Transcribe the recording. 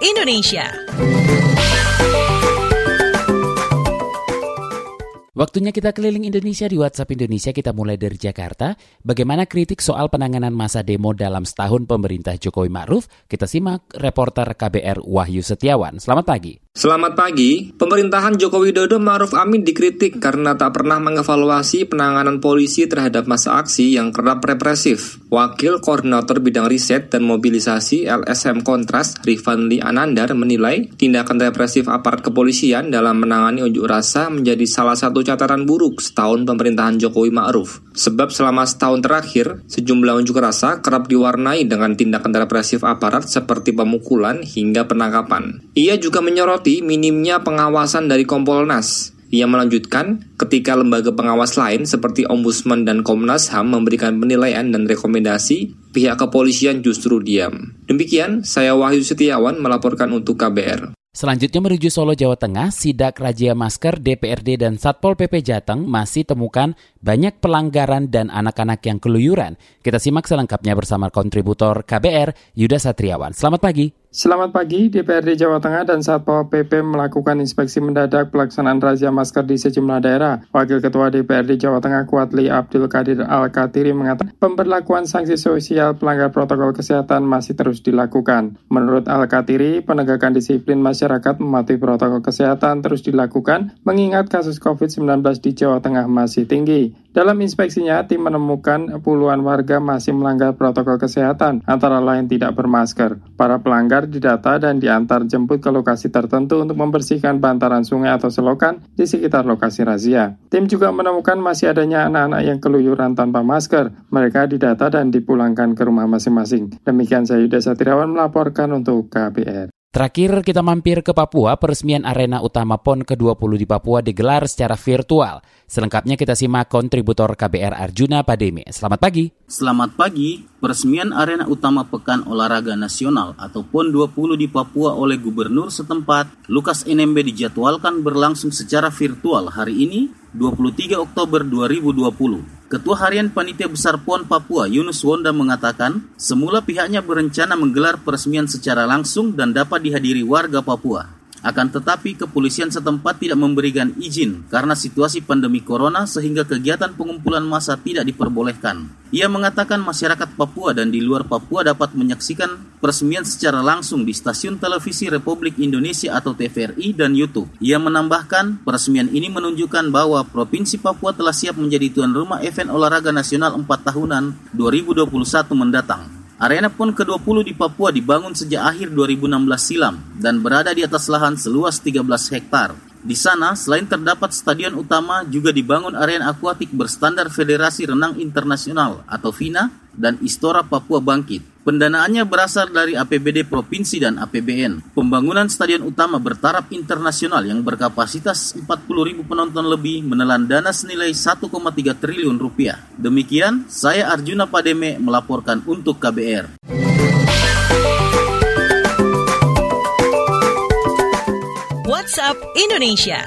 Indonesia. Waktunya kita keliling Indonesia di WhatsApp Indonesia. Kita mulai dari Jakarta. Bagaimana kritik soal penanganan masa demo dalam setahun pemerintah Jokowi Ma'ruf? Kita simak reporter KBR Wahyu Setiawan. Selamat pagi. Selamat pagi. Pemerintahan Joko Widodo Ma'ruf Amin dikritik karena tak pernah mengevaluasi penanganan polisi terhadap masa aksi yang kerap represif. Wakil Koordinator Bidang Riset dan Mobilisasi LSM Kontras, Rifanli Anandar, menilai tindakan represif aparat kepolisian dalam menangani unjuk rasa menjadi salah satu catatan buruk setahun pemerintahan Jokowi Ma'ruf. Sebab selama setahun terakhir, sejumlah unjuk rasa kerap diwarnai dengan tindakan represif aparat seperti pemukulan hingga penangkapan. Ia juga menyoroti menyoroti minimnya pengawasan dari Kompolnas. Ia melanjutkan, ketika lembaga pengawas lain seperti Ombudsman dan Komnas HAM memberikan penilaian dan rekomendasi, pihak kepolisian justru diam. Demikian, saya Wahyu Setiawan melaporkan untuk KBR. Selanjutnya menuju Solo, Jawa Tengah, Sidak Raja Masker, DPRD, dan Satpol PP Jateng masih temukan banyak pelanggaran dan anak-anak yang keluyuran. Kita simak selengkapnya bersama kontributor KBR, Yuda Satriawan. Selamat pagi. Selamat pagi, DPRD Jawa Tengah dan Satpol PP melakukan inspeksi mendadak pelaksanaan razia masker di sejumlah daerah. Wakil Ketua DPRD Jawa Tengah Kuatli Abdul Qadir Al-Katiri mengatakan pemberlakuan sanksi sosial pelanggar protokol kesehatan masih terus dilakukan. Menurut Al-Katiri, penegakan disiplin masyarakat mematuhi protokol kesehatan terus dilakukan mengingat kasus COVID-19 di Jawa Tengah masih tinggi. Dalam inspeksinya, tim menemukan puluhan warga masih melanggar protokol kesehatan, antara lain tidak bermasker. Para pelanggar didata dan diantar jemput ke lokasi tertentu untuk membersihkan bantaran sungai atau selokan di sekitar lokasi razia. Tim juga menemukan masih adanya anak-anak yang keluyuran tanpa masker. Mereka didata dan dipulangkan ke rumah masing-masing. Demikian saya Yuda Satriawan melaporkan untuk KBR. Terakhir kita mampir ke Papua, peresmian arena utama PON ke-20 di Papua digelar secara virtual. Selengkapnya kita simak kontributor KBR Arjuna Pademe. Selamat pagi. Selamat pagi. Peresmian arena utama Pekan Olahraga Nasional atau PON 20 di Papua oleh Gubernur setempat, Lukas NMB dijadwalkan berlangsung secara virtual hari ini, 23 Oktober 2020. Ketua Harian Panitia Besar PON Papua Yunus Wonda mengatakan, semula pihaknya berencana menggelar peresmian secara langsung dan dapat dihadiri warga Papua. Akan tetapi kepolisian setempat tidak memberikan izin karena situasi pandemi corona sehingga kegiatan pengumpulan massa tidak diperbolehkan. Ia mengatakan masyarakat Papua dan di luar Papua dapat menyaksikan peresmian secara langsung di stasiun televisi Republik Indonesia atau TVRI dan YouTube. Ia menambahkan peresmian ini menunjukkan bahwa Provinsi Papua telah siap menjadi tuan rumah event olahraga nasional 4 tahunan 2021 mendatang. Arena PON ke-20 di Papua dibangun sejak akhir 2016 silam dan berada di atas lahan seluas 13 hektar. Di sana, selain terdapat stadion utama, juga dibangun arena akuatik berstandar Federasi Renang Internasional atau FINA dan Istora Papua Bangkit. Pendanaannya berasal dari APBD Provinsi dan APBN. Pembangunan stadion utama bertaraf internasional yang berkapasitas 40.000 penonton lebih menelan dana senilai 1,3 triliun rupiah. Demikian, saya Arjuna Pademe melaporkan untuk KBR. WhatsApp Indonesia.